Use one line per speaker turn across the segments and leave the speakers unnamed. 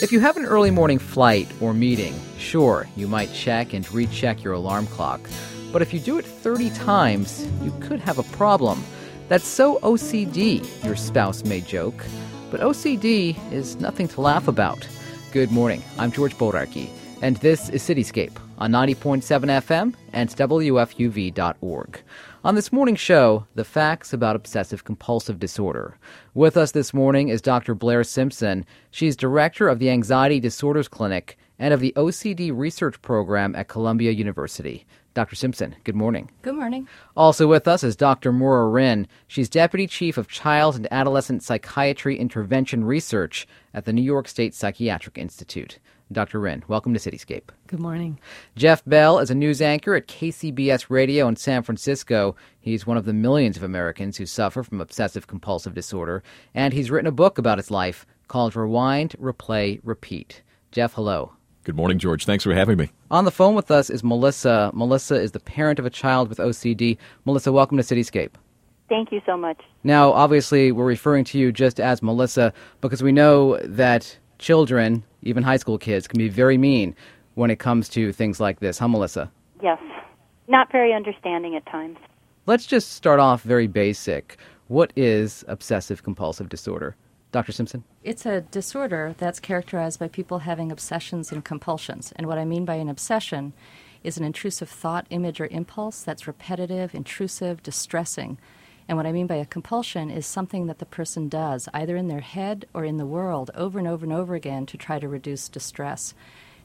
If you have an early morning flight or meeting, sure, you might check and recheck your alarm clock. But if you do it 30 times, you could have a problem. That's so OCD, your spouse may joke. But OCD is nothing to laugh about. Good morning, I'm George Bodarky, and this is Cityscape on 90.7 FM and WFUV.org. On this morning's show, the facts about obsessive compulsive disorder. With us this morning is Dr. Blair Simpson. She's director of the Anxiety Disorders Clinic and of the OCD Research Program at Columbia University. Dr. Simpson, good morning.
Good morning.
Also with us is Dr. Maura Rynn. She's Deputy Chief of Child and Adolescent Psychiatry Intervention Research at the New York State Psychiatric Institute. Dr. Rynn, welcome to Cityscape.
Good morning.
Jeff Bell is a news anchor at KCBS Radio in San Francisco. He's one of the millions of Americans who suffer from obsessive compulsive disorder, and he's written a book about his life called Rewind, Replay, Repeat. Jeff, hello.
Good morning, George. Thanks for having me.
On the phone with us is Melissa. Melissa is the parent of a child with OCD. Melissa, welcome to Cityscape.
Thank you so much.
Now, obviously, we're referring to you just as Melissa because we know that children, even high school kids, can be very mean when it comes to things like this, huh, Melissa?
Yes. Not very understanding at times.
Let's just start off very basic. What is obsessive compulsive disorder? Dr. Simpson?
It's a disorder that's characterized by people having obsessions and compulsions. And what I mean by an obsession is an intrusive thought, image, or impulse that's repetitive, intrusive, distressing. And what I mean by a compulsion is something that the person does, either in their head or in the world, over and over and over again to try to reduce distress.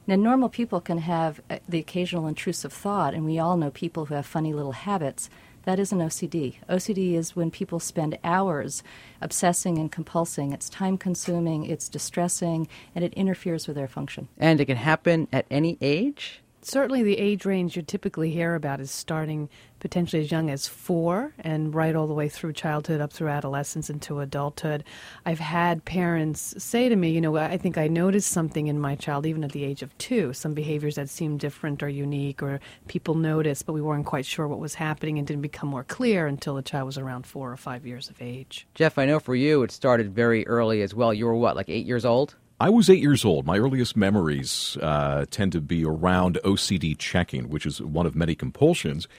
Now, normal people can have uh, the occasional intrusive thought, and we all know people who have funny little habits. That isn't OCD. OCD is when people spend hours obsessing and compulsing. It's time consuming, it's distressing, and it interferes with their function.
And it can happen at any age?
Certainly, the age range you typically hear about is starting potentially as young as four and right all the way through childhood up through adolescence into adulthood. I've had parents say to me, you know, I think I noticed something in my child even at the age of two, some behaviors that seemed different or unique, or people noticed, but we weren't quite sure what was happening and didn't become more clear until the child was around four or five years of age.
Jeff, I know for you it started very early as well. You were what, like eight years old?
I was eight years old. My earliest memories uh, tend to be around OCD checking, which is one of many compulsions.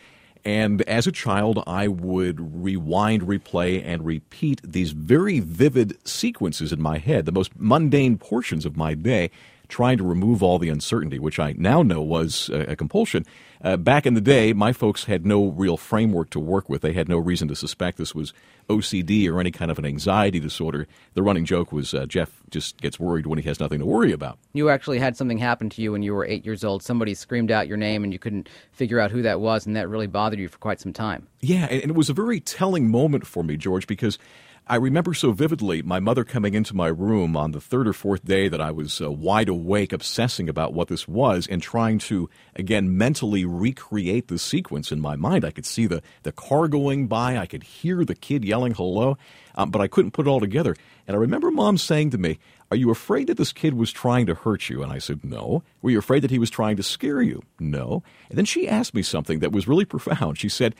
And as a child, I would rewind, replay, and repeat these very vivid sequences in my head, the most mundane portions of my day, trying to remove all the uncertainty, which I now know was a, a compulsion. Uh, back in the day, my folks had no real framework to work with. They had no reason to suspect this was OCD or any kind of an anxiety disorder. The running joke was uh, Jeff just gets worried when he has nothing to worry about.
You actually had something happen to you when you were eight years old. Somebody screamed out your name and you couldn't figure out who that was, and that really bothered you for quite some time.
Yeah, and it was a very telling moment for me, George, because I remember so vividly my mother coming into my room on the third or fourth day that I was uh, wide awake, obsessing about what this was, and trying to, again, mentally recreate the sequence in my mind. I could see the, the car going by, I could hear the kid yelling hello, um, but I couldn't put it all together. And I remember mom saying to me, Are you afraid that this kid was trying to hurt you? And I said, No. Were you afraid that he was trying to scare you? No. And then she asked me something that was really profound. She said,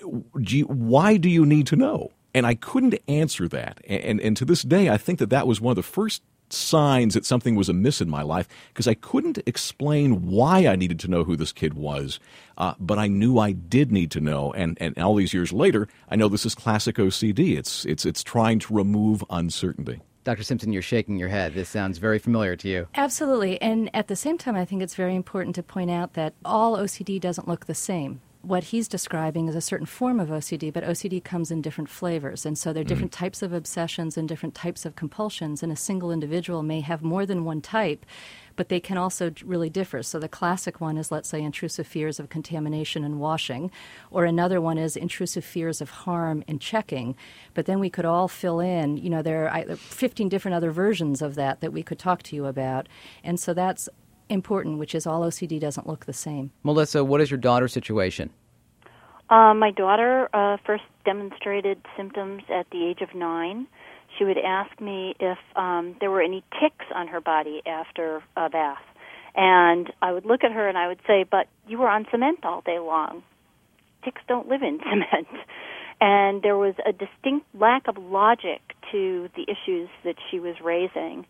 Why do you need to know? And I couldn't answer that. And, and to this day, I think that that was one of the first signs that something was amiss in my life because I couldn't explain why I needed to know who this kid was, uh, but I knew I did need to know. And, and all these years later, I know this is classic OCD. It's, it's, it's trying to remove uncertainty.
Dr. Simpson, you're shaking your head. This sounds very familiar to you.
Absolutely. And at the same time, I think it's very important to point out that all OCD doesn't look the same what he's describing is a certain form of OCD, but OCD comes in different flavors. And so there are different mm-hmm. types of obsessions and different types of compulsions, and a single individual may have more than one type, but they can also really differ. So the classic one is, let's say, intrusive fears of contamination and washing, or another one is intrusive fears of harm and checking. But then we could all fill in, you know, there are 15 different other versions of that that we could talk to you about. And so that's important, which is all OCD doesn't look the same.
Melissa, what is your daughter's situation?
Uh, my daughter uh, first demonstrated symptoms at the age of nine. She would ask me if um, there were any ticks on her body after a bath. And I would look at her and I would say, But you were on cement all day long. Ticks don't live in cement. And there was a distinct lack of logic to the issues that she was raising.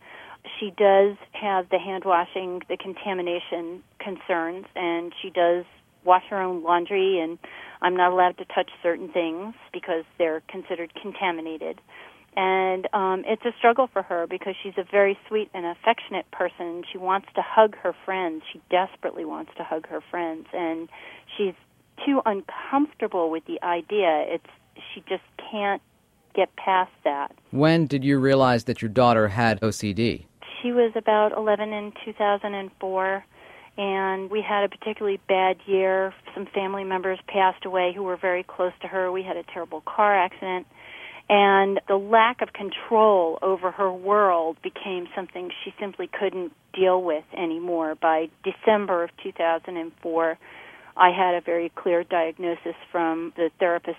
She does have the hand washing, the contamination concerns, and she does wash her own laundry, and I'm not allowed to touch certain things because they're considered contaminated. And um, it's a struggle for her because she's a very sweet and affectionate person. She wants to hug her friends. She desperately wants to hug her friends, and she's too uncomfortable with the idea. It's she just can't get past that.
When did you realize that your daughter had OCD?
She was about 11 in 2004 and we had a particularly bad year. Some family members passed away who were very close to her. We had a terrible car accident. And the lack of control over her world became something she simply couldn't deal with anymore. By December of 2004, I had a very clear diagnosis from the therapist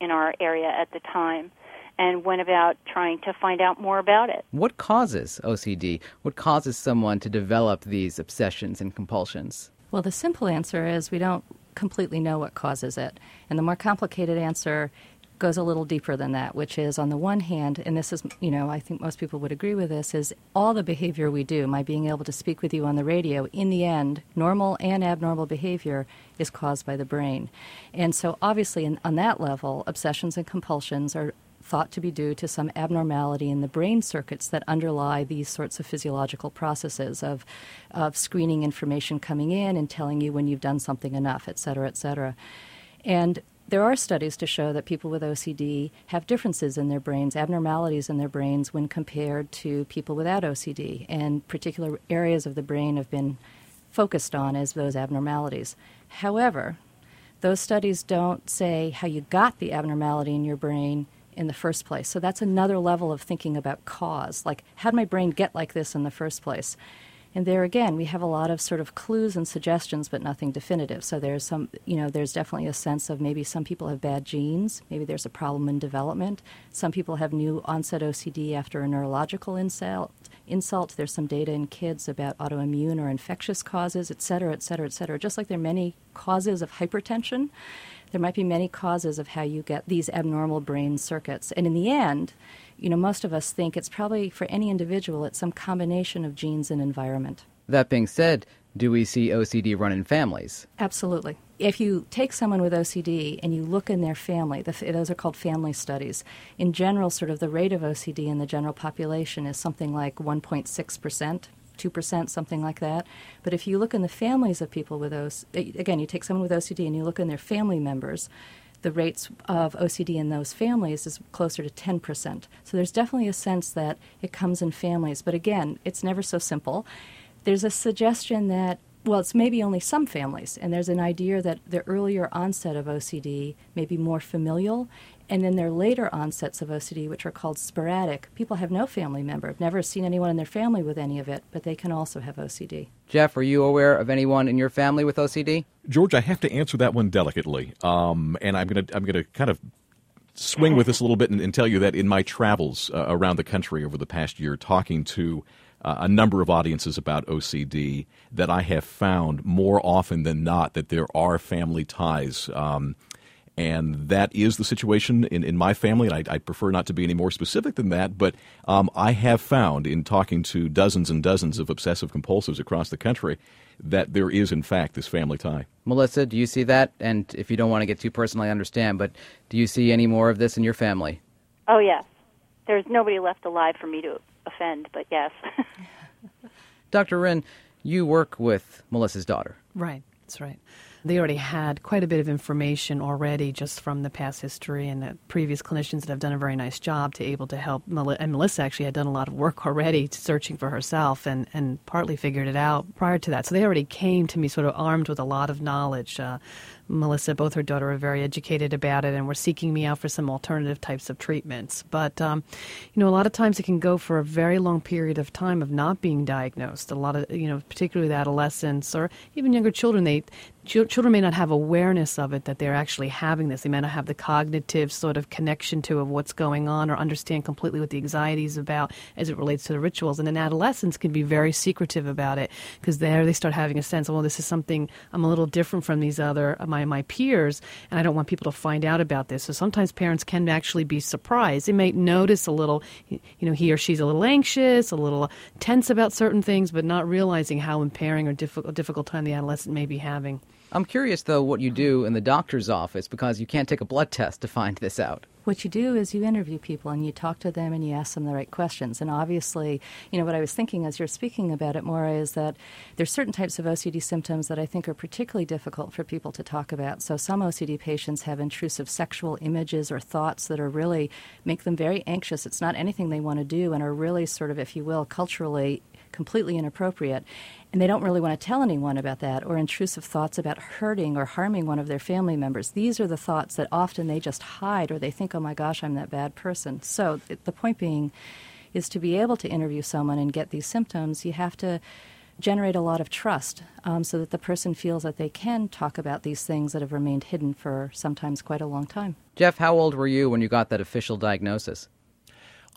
in our area at the time and went about trying to find out more about it.
What causes OCD? What causes someone to develop these obsessions and compulsions?
Well, the simple answer is we don't completely know what causes it. And the more complicated answer goes a little deeper than that, which is on the one hand, and this is, you know, I think most people would agree with this, is all the behavior we do, my being able to speak with you on the radio, in the end, normal and abnormal behavior is caused by the brain. And so, obviously, in, on that level, obsessions and compulsions are thought to be due to some abnormality in the brain circuits that underlie these sorts of physiological processes of, of screening information coming in and telling you when you've done something enough, et cetera, et cetera. And there are studies to show that people with OCD have differences in their brains, abnormalities in their brains when compared to people without OCD, and particular areas of the brain have been focused on as those abnormalities. However, those studies don't say how you got the abnormality in your brain in the first place. So that's another level of thinking about cause. Like, how did my brain get like this in the first place? And there again, we have a lot of sort of clues and suggestions, but nothing definitive. So there's some, you know, there's definitely a sense of maybe some people have bad genes, maybe there's a problem in development. Some people have new onset OCD after a neurological insult. Insult. There's some data in kids about autoimmune or infectious causes, et cetera, et cetera, et cetera. Just like there are many causes of hypertension, there might be many causes of how you get these abnormal brain circuits. And in the end, you know, most of us think it's probably for any individual, it's some combination of genes and environment.
That being said, do we see OCD run in families?
Absolutely. If you take someone with OCD and you look in their family, the, those are called family studies. In general, sort of the rate of OCD in the general population is something like 1.6 percent 2%, something like that. But if you look in the families of people with OCD, again, you take someone with OCD and you look in their family members, the rates of OCD in those families is closer to 10%. So there's definitely a sense that it comes in families. But again, it's never so simple. There's a suggestion that well, it's maybe only some families, and there's an idea that the earlier onset of OCD may be more familial, and then their later onsets of OCD, which are called sporadic, people have no family member, have never seen anyone in their family with any of it, but they can also have OCD.
Jeff, are you aware of anyone in your family with OCD?
George, I have to answer that one delicately, um, and I'm going to I'm going to kind of swing with this a little bit and, and tell you that in my travels uh, around the country over the past year, talking to uh, a number of audiences about OCD, that I have found more often than not that there are family ties. Um, and that is the situation in, in my family. And I, I prefer not to be any more specific than that, but um, I have found in talking to dozens and dozens of obsessive compulsives across the country that there is, in fact, this family tie.
Melissa, do you see that? And if you don't want to get too personal, I understand, but do you see any more of this in your family?
Oh, yes. There's nobody left alive for me to offend, but yes.
Dr. Rynn, you work with Melissa's daughter.
Right, that's right they already had quite a bit of information already just from the past history and the previous clinicians that have done a very nice job to able to help. And Melissa actually had done a lot of work already searching for herself and, and partly figured it out prior to that. So they already came to me sort of armed with a lot of knowledge. Uh, Melissa, both her daughter, are very educated about it and were seeking me out for some alternative types of treatments. But, um, you know, a lot of times it can go for a very long period of time of not being diagnosed. A lot of, you know, particularly the adolescents or even younger children, they children may not have awareness of it that they're actually having this. They may not have the cognitive sort of connection to of what's going on or understand completely what the anxiety is about as it relates to the rituals. And then adolescents can be very secretive about it because there they start having a sense, well, this is something I'm a little different from these other my my, my peers, and I don't want people to find out about this. So sometimes parents can actually be surprised. They may notice a little, you know, he or she's a little anxious, a little tense about certain things, but not realizing how impairing or difficult, difficult time the adolescent may be having.
I'm curious, though, what you do in the doctor's office because you can't take a blood test to find this out.
What you do is you interview people and you talk to them and you ask them the right questions. And obviously, you know, what I was thinking as you're speaking about it, Maura, is that there's certain types of OCD symptoms that I think are particularly difficult for people to talk about. So some OCD patients have intrusive sexual images or thoughts that are really make them very anxious. It's not anything they want to do and are really sort of, if you will, culturally completely inappropriate and they don't really want to tell anyone about that or intrusive thoughts about hurting or harming one of their family members. These are the thoughts that often they just hide or they think, oh my gosh, I'm that bad person. So the point being is to be able to interview someone and get these symptoms, you have to generate a lot of trust um, so that the person feels that they can talk about these things that have remained hidden for sometimes quite a long time.
Jeff, how old were you when you got that official diagnosis?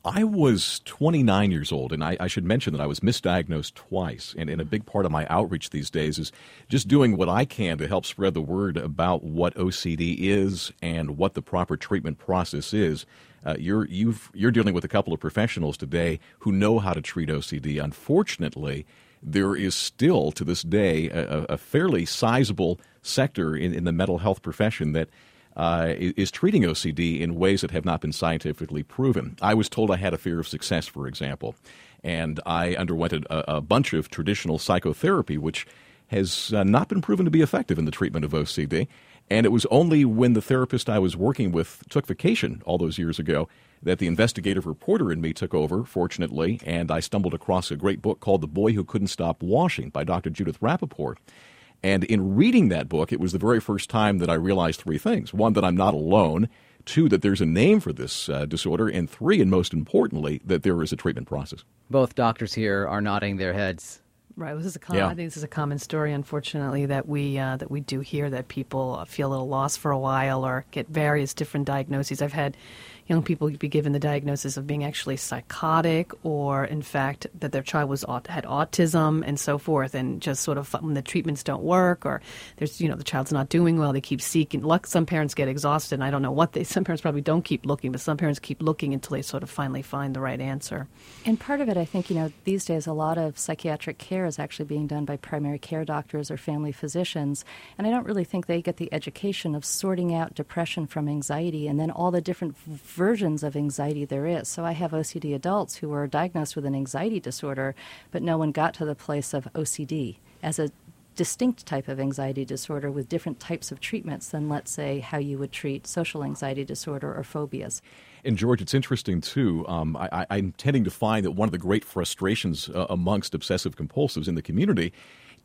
I was 29 years old, and I, I, should mention that I was misdiagnosed twice. And, and, a big part of my outreach these days is just doing what I can to help spread the word about what OCD is and what the proper treatment process is. Uh, you're you've you're dealing with a couple of professionals today who know how to treat OCD. Unfortunately, there is still to this day a, a fairly sizable sector in, in the mental health profession that uh, is treating OCD in ways that have not been scientifically proven. I was told I had a fear of success, for example, and I underwent a, a bunch of traditional psychotherapy, which has uh, not been proven to be effective in the treatment of OCD. And it was only when the therapist I was working with took vacation all those years ago that the investigative reporter in me took over, fortunately, and I stumbled across a great book called The Boy Who Couldn't Stop Washing by Dr. Judith Rapoport. And in reading that book, it was the very first time that I realized three things. One, that I'm not alone. Two, that there's a name for this uh, disorder. And three, and most importantly, that there is a treatment process.
Both doctors here are nodding their heads.
Right. This is a com- yeah. I think this is a common story, unfortunately, that we uh, that we do hear that people feel a little lost for a while or get various different diagnoses. I've had young people be given the diagnosis of being actually psychotic or, in fact, that their child was had autism and so forth, and just sort of when the treatments don't work or there's you know the child's not doing well, they keep seeking. Luck, some parents get exhausted, and I don't know what they. Some parents probably don't keep looking, but some parents keep looking until they sort of finally find the right answer.
And part of it, I think, you know, these days a lot of psychiatric care is actually being done by primary care doctors or family physicians, and I don't really think they get the education of sorting out depression from anxiety and then all the different versions of anxiety there is. So I have OCD adults who were diagnosed with an anxiety disorder, but no one got to the place of OCD as a distinct type of anxiety disorder with different types of treatments than, let's say, how you would treat social anxiety disorder or phobias.
And George, it's interesting too. Um, I, am tending to find that one of the great frustrations uh, amongst obsessive compulsives in the community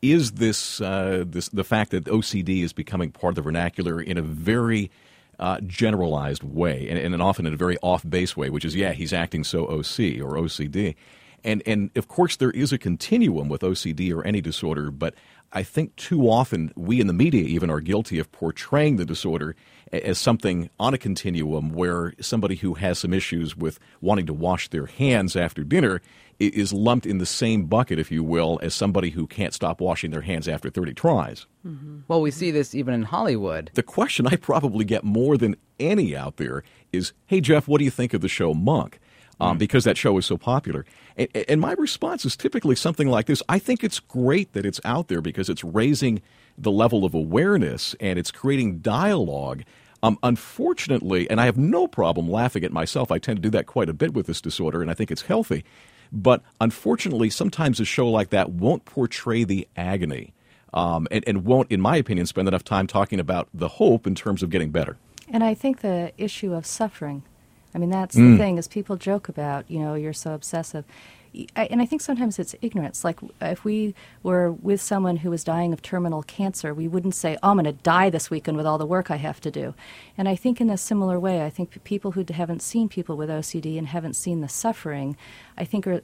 is this, uh, this the fact that OCD is becoming part of the vernacular in a very uh, generalized way, and, and often in a very off base way, which is, yeah, he's acting so OC or OCD. And, and of course, there is a continuum with OCD or any disorder, but I think too often we in the media even are guilty of portraying the disorder as something on a continuum where somebody who has some issues with wanting to wash their hands after dinner is lumped in the same bucket, if you will, as somebody who can't stop washing their hands after 30 tries.
Mm-hmm. Well, we see this even in Hollywood.
The question I probably get more than any out there is Hey, Jeff, what do you think of the show Monk? Um, mm. Because that show is so popular. And, and my response is typically something like this I think it's great that it's out there because it's raising the level of awareness and it's creating dialogue. Um, unfortunately, and I have no problem laughing at myself, I tend to do that quite a bit with this disorder, and I think it's healthy. But unfortunately, sometimes a show like that won't portray the agony um, and, and won't, in my opinion, spend enough time talking about the hope in terms of getting better.
And I think the issue of suffering, I mean, that's mm. the thing, is people joke about, you know, you're so obsessive and I think sometimes it's ignorance. Like if we were with someone who was dying of terminal cancer, we wouldn't say, "Oh, I'm going to die this weekend with all the work I have to do." And I think in a similar way, I think people who haven't seen people with OCD and haven't seen the suffering, I think are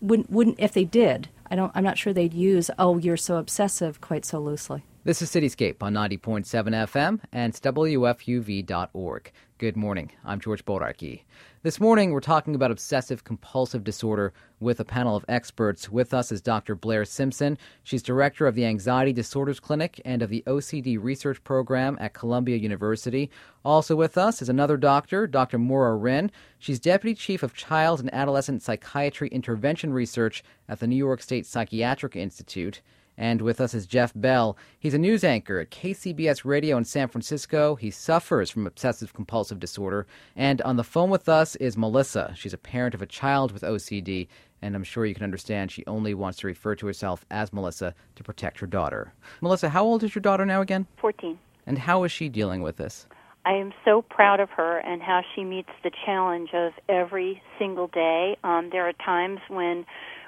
wouldn't wouldn't if they did. I don't. I'm not sure they'd use "Oh, you're so obsessive" quite so loosely.
This is Cityscape on 90.7 FM and WFUV.org. Good morning. I'm George Bodarky. This morning, we're talking about obsessive compulsive disorder with a panel of experts. With us is Dr. Blair Simpson. She's director of the Anxiety Disorders Clinic and of the OCD Research Program at Columbia University. Also with us is another doctor, Dr. Maura Rynn. She's deputy chief of child and adolescent psychiatry intervention research at the New York State Psychiatric Institute. And with us is Jeff Bell. He's a news anchor at KCBS Radio in San Francisco. He suffers from obsessive compulsive disorder. And on the phone with us is Melissa. She's a parent of a child with OCD, and I'm sure you can understand she only wants to refer to herself as Melissa to protect her daughter. Melissa, how old is your daughter now again?
14.
And how is she dealing with this?
I am so proud of her and how she meets the challenge of every single day. Um, there are times when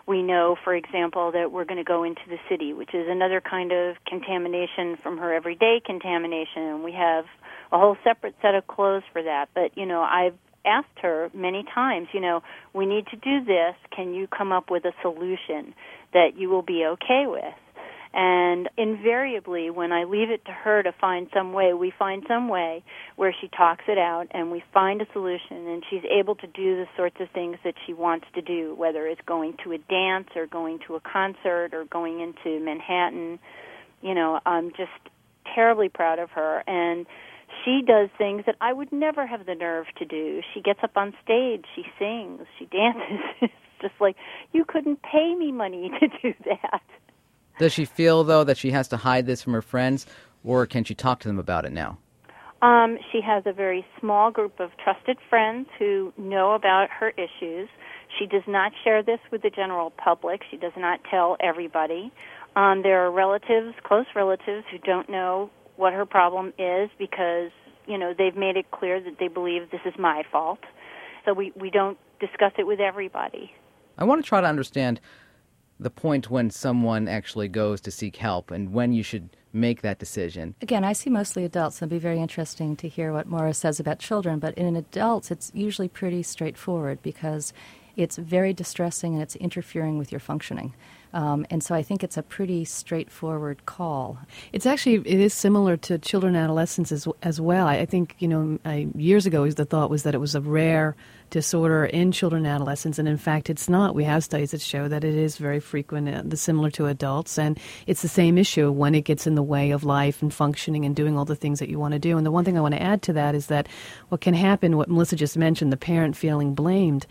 we know, for example, that we're going to go into the city, which is another kind of contamination from her everyday contamination. And we have a whole separate set of clothes for that. But, you know, I've asked her many times, you know, we need to do this. Can you come up with a solution that you will be okay with? And invariably, when I leave it to her to find some way, we find some way where she talks it out and we find a solution and she's able to do the sorts of things that she wants to do, whether it's going to a dance or going to a concert or going into Manhattan. You know, I'm just terribly proud of her. And she does things that I would never have the nerve to do. She gets up on stage, she sings, she dances. it's just like, you couldn't pay me money to do that.
Does she feel, though, that she has to hide this from her friends, or can she talk to them about it now?
Um, she has a very small group of trusted friends who know about her issues. She does not share this with the general public. She does not tell everybody. Um, there are relatives, close relatives, who don't know what her problem is because you know they've made it clear that they believe this is my fault. So we we don't discuss it with everybody.
I want to try to understand the point when someone actually goes to seek help and when you should make that decision.
Again, I see mostly adults. It'd be very interesting to hear what Maura says about children, but in adults, it's usually pretty straightforward because it's very distressing and it's interfering with your functioning. Um, and so I think it's a pretty straightforward call.
It's actually it is similar to children and adolescents as, as well. I, I think you know I, years ago the thought was that it was a rare disorder in children and adolescents, and in fact it's not. We have studies that show that it is very frequent, uh, similar to adults, and it's the same issue when it gets in the way of life and functioning and doing all the things that you want to do. And the one thing I want to add to that is that what can happen, what Melissa just mentioned, the parent feeling blamed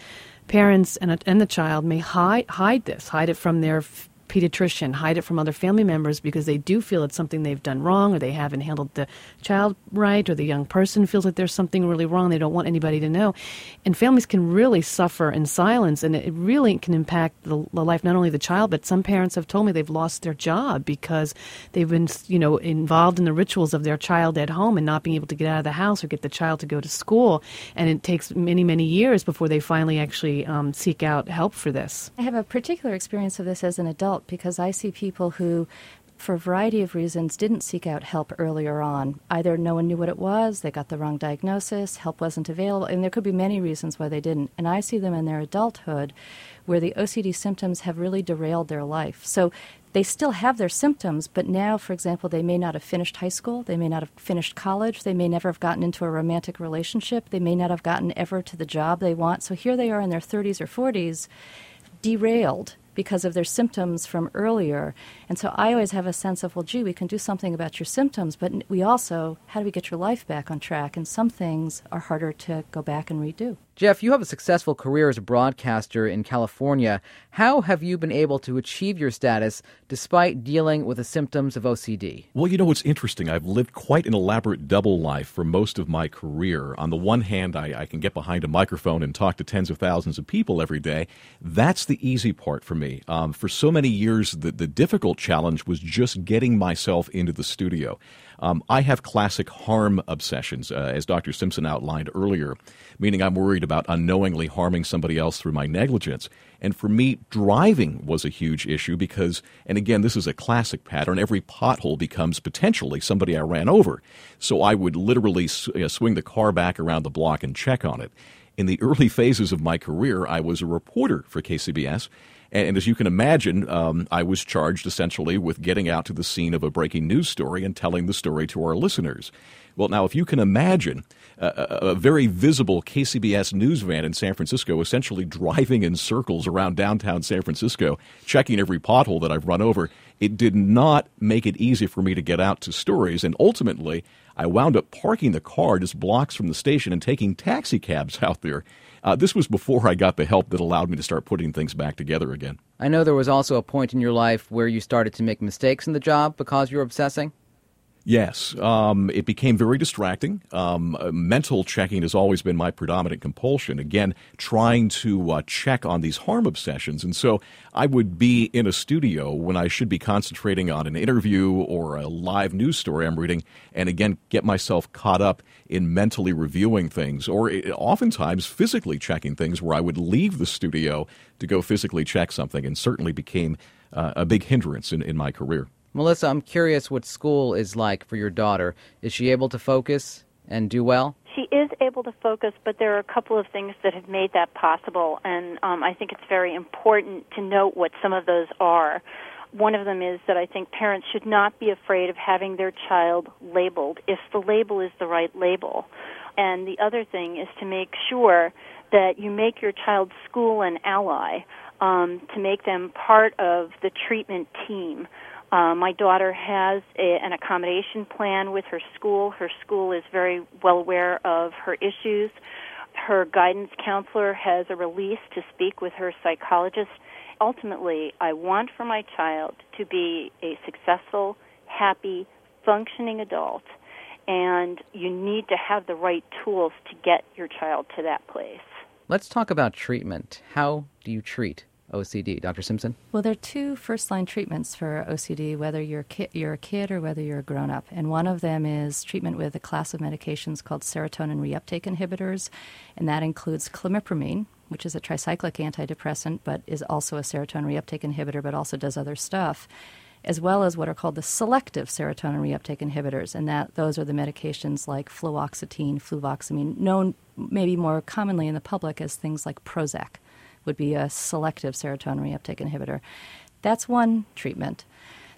parents and, and the child may hide, hide this, hide it from their pediatrician, hide it from other family members because they do feel it's something they've done wrong or they haven't handled the child right or the young person feels like there's something really wrong. They don't want anybody to know. And families can really suffer in silence and it really can impact the, the life, not only the child, but some parents have told me they've lost their job because they've been, you know, involved in the rituals of their child at home and not being able to get out of the house or get the child to go to school. And it takes many, many years before they finally actually um, seek out help for this.
I have a particular experience of this as an adult because I see people who for a variety of reasons, didn't seek out help earlier on. Either no one knew what it was, they got the wrong diagnosis, help wasn't available, and there could be many reasons why they didn't. And I see them in their adulthood where the OCD symptoms have really derailed their life. So they still have their symptoms, but now, for example, they may not have finished high school, they may not have finished college, they may never have gotten into a romantic relationship, they may not have gotten ever to the job they want. So here they are in their 30s or 40s, derailed because of their symptoms from earlier. And so I always have a sense of, well, gee, we can do something about your symptoms, but we also, how do we get your life back on track? And some things are harder to go back and redo.
Jeff, you have a successful career as a broadcaster in California. How have you been able to achieve your status despite dealing with the symptoms of OCD?
Well, you know, what's interesting. I've lived quite an elaborate double life for most of my career. On the one hand, I, I can get behind a microphone and talk to tens of thousands of people every day. That's the easy part for me. Um, for so many years, the, the difficult challenge was just getting myself into the studio. Um, I have classic harm obsessions, uh, as Dr. Simpson outlined earlier, meaning I'm worried about unknowingly harming somebody else through my negligence. And for me, driving was a huge issue because, and again, this is a classic pattern, every pothole becomes potentially somebody I ran over. So I would literally uh, swing the car back around the block and check on it. In the early phases of my career, I was a reporter for KCBS, and, as you can imagine, um, I was charged essentially with getting out to the scene of a breaking news story and telling the story to our listeners. Well, now, if you can imagine, a, a, very visible KCBS news van in San Francisco, essentially driving in circles around downtown San Francisco, checking every pothole that I've run over. It did not make it easy for me to get out to stories, and ultimately, I wound up parking the car just blocks from the station and taking taxi cabs out there. Uh, this was before I got the help that allowed me to start putting things back together again.
I know there was also a point in your life where you started to make mistakes in the job because you were obsessing.
Yes, um, it became very distracting. Um, uh, mental checking has always been my predominant compulsion. Again, trying to uh, check on these harm obsessions. And so I would be in a studio when I should be concentrating on an interview or a live news story I'm reading, and again, get myself caught up in mentally reviewing things or uh, oftentimes physically checking things where I would leave the studio to go physically check something and certainly became uh, a big hindrance in, in my career.
Melissa, I'm curious what school is like for your daughter. Is she able to focus and do well?
She is able to focus, but there are a couple of things that have made that possible, and um, I think it's very important to note what some of those are. One of them is that I think parents should not be afraid of having their child labeled if the label is the right label. And the other thing is to make sure that you make your child's school an ally, um, to make them part of the treatment team. Uh, my daughter has a, an accommodation plan with her school. Her school is very well aware of her issues. Her guidance counselor has a release to speak with her psychologist. Ultimately, I want for my child to be a successful, happy, functioning adult, and you need to have the right tools to get your child to that place.
Let's talk about treatment. How do you treat OCD. Dr. Simpson?
Well, there are two first line treatments for OCD, whether you're, ki- you're a kid or whether you're a grown up. And one of them is treatment with a class of medications called serotonin reuptake inhibitors, and that includes clomipramine, which is a tricyclic antidepressant, but is also a serotonin reuptake inhibitor, but also does other stuff as well as what are called the selective serotonin reuptake inhibitors, and that those are the medications like fluoxetine, fluvoxamine, known maybe more commonly in the public as things like Prozac would be a selective serotonin reuptake inhibitor. That's one treatment.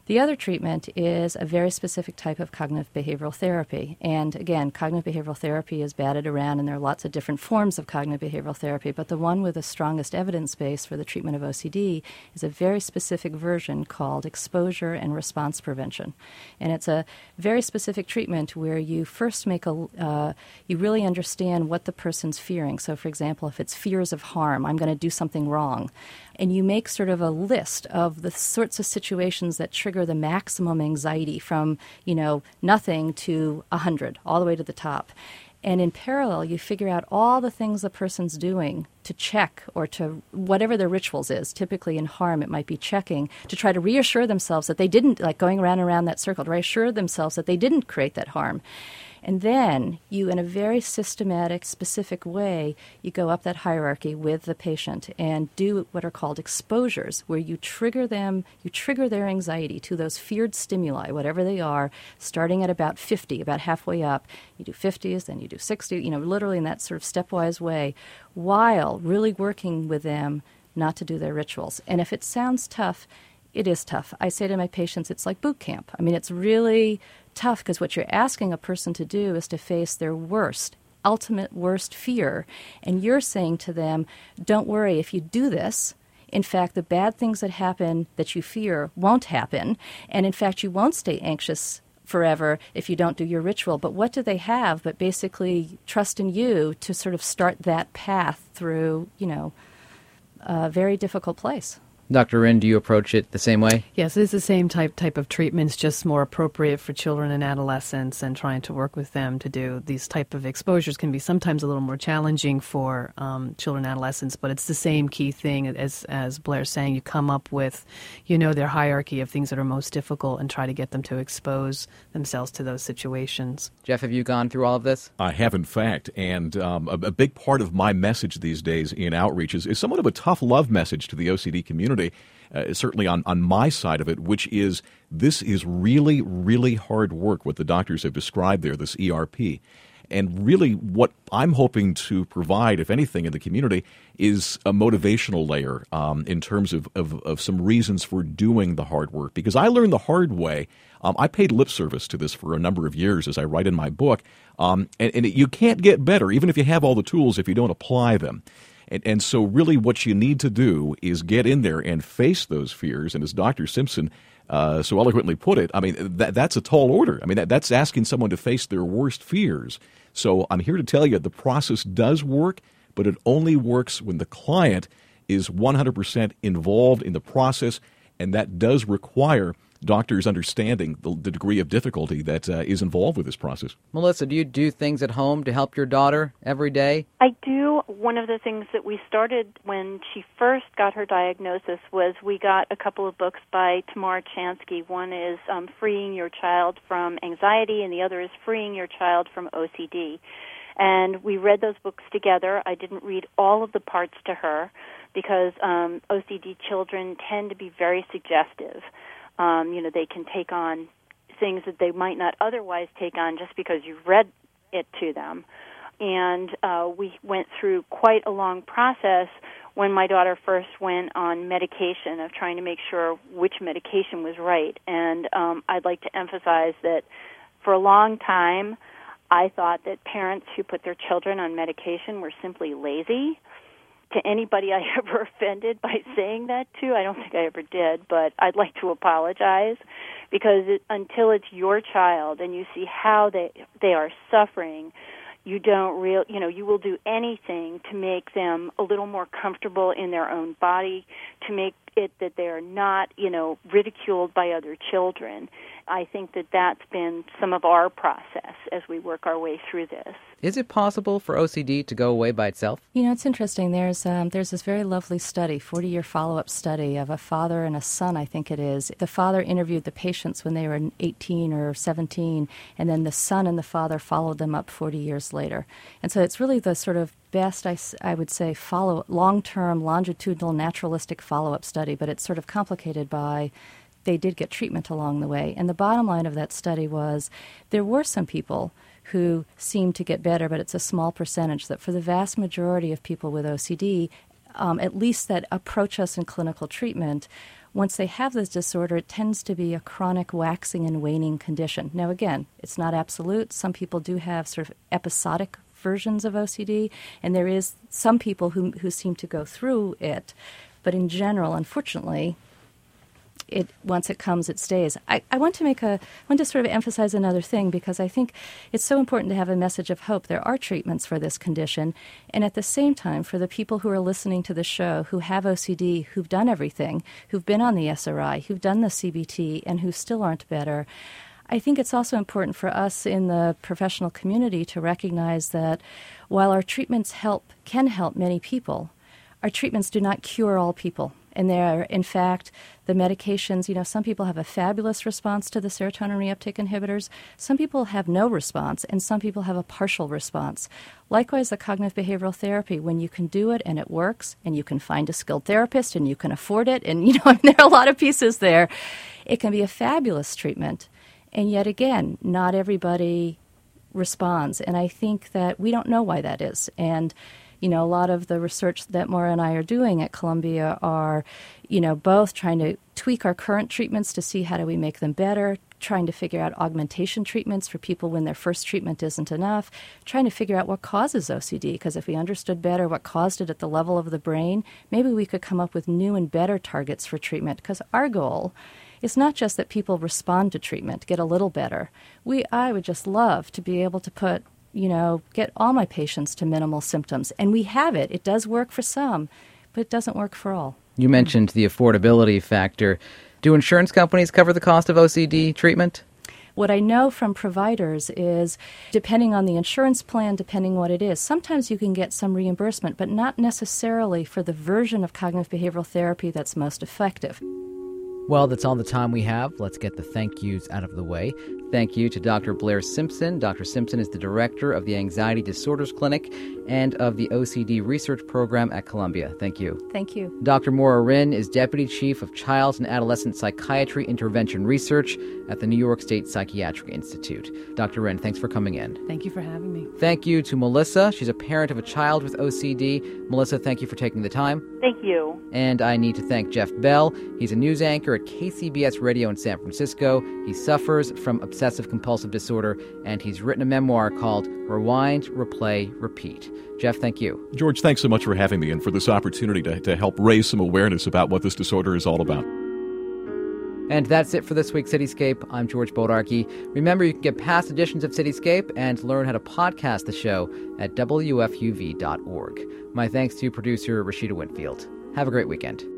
The other treatment is a very specific type of cognitive behavioral therapy. And again, cognitive behavioral therapy is batted around, and there are lots of different forms of cognitive behavioral therapy. But the one with the strongest evidence base for the treatment of OCD is a very specific version called exposure and response prevention. And it's a very specific treatment where you first make a, uh, you really understand what the person's fearing. So, for example, if it's fears of harm, I'm going to do something wrong and you make sort of a list of the sorts of situations that trigger the maximum anxiety from, you know, nothing to 100, all the way to the top. And in parallel, you figure out all the things the person's doing to check or to whatever their rituals is. Typically in harm, it might be checking to try to reassure themselves that they didn't, like going around and around that circle, to reassure themselves that they didn't create that harm. And then you, in a very systematic, specific way, you go up that hierarchy with the patient and do what are called exposures, where you trigger them, you trigger their anxiety to those feared stimuli, whatever they are, starting at about 50, about halfway up. You do 50s, then you do 60, you know, literally in that sort of stepwise way, while really working with them not to do their rituals. And if it sounds tough, it is tough. I say to my patients, it's like boot camp. I mean, it's really tough because what you're asking a person to do is to face their worst, ultimate worst fear. And you're saying to them, don't worry, if you do this, in fact, the bad things that happen that you fear won't happen. And in fact, you won't stay anxious forever if you don't do your ritual. But what do they have but basically trust in you to sort of start that path through, you know, a very difficult place?
Dr. Rynn, do you approach it the same way?
Yes, it's the same type type of treatments, just more appropriate for children and adolescents, and trying to work with them to do these type of exposures can be sometimes a little more challenging for um, children and adolescents. But it's the same key thing as as Blair's saying. You come up with, you know, their hierarchy of things that are most difficult, and try to get them to expose themselves to those situations.
Jeff, have you gone through all of this?
I have, in fact, and um, a, a big part of my message these days in outreach is, is somewhat of a tough love message to the OCD community uh, certainly on, on my side of it, which is this is really, really hard work, what the doctors have described there, this ERP. and really, what I'm hoping to provide, if anything, in the community is a motivational layer um, in terms of, of, of, some reasons for doing the hard work. Because I learned the hard way. Um, I paid lip service to this for a number of years, as I write in my book. Um, and, and you can't get better, even if you have all the tools, if you don't apply them. And, and so, really, what you need to do is get in there and face those fears. And as Dr. Simpson uh, so eloquently put it, I mean, that, that's a tall order. I mean, that, that's asking someone to face their worst fears. So I'm here to tell you the process does work, but it only works when the client is 100% involved in the process, and that does require doctors understanding the, the degree of difficulty that uh, is involved with this process.
Melissa, do you do things at home to help your daughter every day?
I do. One of the things that we started when she first got her diagnosis was we got a couple of books by Tamara Chansky. One is um, Freeing Your Child from Anxiety, and the other is Freeing Your Child from OCD. And we read those books together. I didn't read all of the parts to her because um, OCD children tend to be very suggestive. Um, you know, they can take on things that they might not otherwise take on just because you've read it to them. And uh, we went through quite a long process when my daughter first went on medication of trying to make sure which medication was right. And um, I'd like to emphasize that for a long time, I thought that parents who put their children on medication were simply lazy to anybody I ever offended by saying that to. I don't think I ever did, but I'd like to apologize because it, until it's your child and you see how they they are suffering, you don't real you know you will do anything to make them a little more comfortable in their own body, to make it that they are not you know ridiculed by other children. I think that that's been some of our process as we work our way through this.
Is it possible for OCD to go away by itself?
You know, it's interesting. There's um, there's this very lovely study, 40 year follow up study of a father and a son, I think it is. The father interviewed the patients when they were 18 or 17, and then the son and the father followed them up 40 years later. And so it's really the sort of best, I, I would say, follow long term, longitudinal, naturalistic follow up study, but it's sort of complicated by they did get treatment along the way. And the bottom line of that study was there were some people who seemed to get better, but it's a small percentage. That for the vast majority of people with OCD, um, at least that approach us in clinical treatment, once they have this disorder, it tends to be a chronic waxing and waning condition. Now, again, it's not absolute. Some people do have sort of episodic versions of OCD, and there is some people who, who seem to go through it. But in general, unfortunately, it once it comes, it stays. I, I want to make a want to sort of emphasize another thing because I think it's so important to have a message of hope. There are treatments for this condition, and at the same time, for the people who are listening to the show who have OCD, who've done everything, who've been on the SRI, who've done the CBT, and who still aren't better. I think it's also important for us in the professional community to recognize that while our treatments help can help many people, our treatments do not cure all people. And there are, in fact, the medications, you know, some people have a fabulous response to the serotonin reuptake inhibitors. Some people have no response, and some people have a partial response. Likewise, the cognitive behavioral therapy, when you can do it and it works, and you can find a skilled therapist and you can afford it, and, you know, I mean, there are a lot of pieces there, it can be a fabulous treatment. And yet again, not everybody responds. And I think that we don't know why that is. And you know, a lot of the research that Maura and I are doing at Columbia are, you know, both trying to tweak our current treatments to see how do we make them better, trying to figure out augmentation treatments for people when their first treatment isn't enough, trying to figure out what causes OCD, because if we understood better what caused it at the level of the brain, maybe we could come up with new and better targets for treatment, because our goal is not just that people respond to treatment, get a little better. We, I would just love to be able to put you know, get all my patients to minimal symptoms. And we have it. It does work for some, but it doesn't work for all.
You mentioned the affordability factor. Do insurance companies cover the cost of OCD treatment?
What I know from providers is depending on the insurance plan, depending what it is, sometimes you can get some reimbursement, but not necessarily for the version of cognitive behavioral therapy that's most effective.
Well, that's all the time we have. Let's get the thank yous out of the way. Thank you to Dr. Blair Simpson. Dr. Simpson is the director of the Anxiety Disorders Clinic and of the OCD Research Program at Columbia. Thank you.
Thank you.
Dr. Maura Rynn is deputy chief of Child and Adolescent Psychiatry Intervention Research at the New York State Psychiatric Institute. Dr. Rynn, thanks for coming in.
Thank you for having me.
Thank you to Melissa. She's a parent of a child with OCD. Melissa, thank you for taking the time.
Thank you.
And I need to thank Jeff Bell. He's a news anchor at KCBS Radio in San Francisco. He suffers from obsessive compulsive disorder, and he's written a memoir called Rewind, Replay, Repeat. Jeff, thank you.
George, thanks so much for having me and for this opportunity to, to help raise some awareness about what this disorder is all about.
And that's it for this week's Cityscape. I'm George Bodarky. Remember, you can get past editions of Cityscape and learn how to podcast the show at WFUV.org. My thanks to producer Rashida Winfield. Have a great weekend.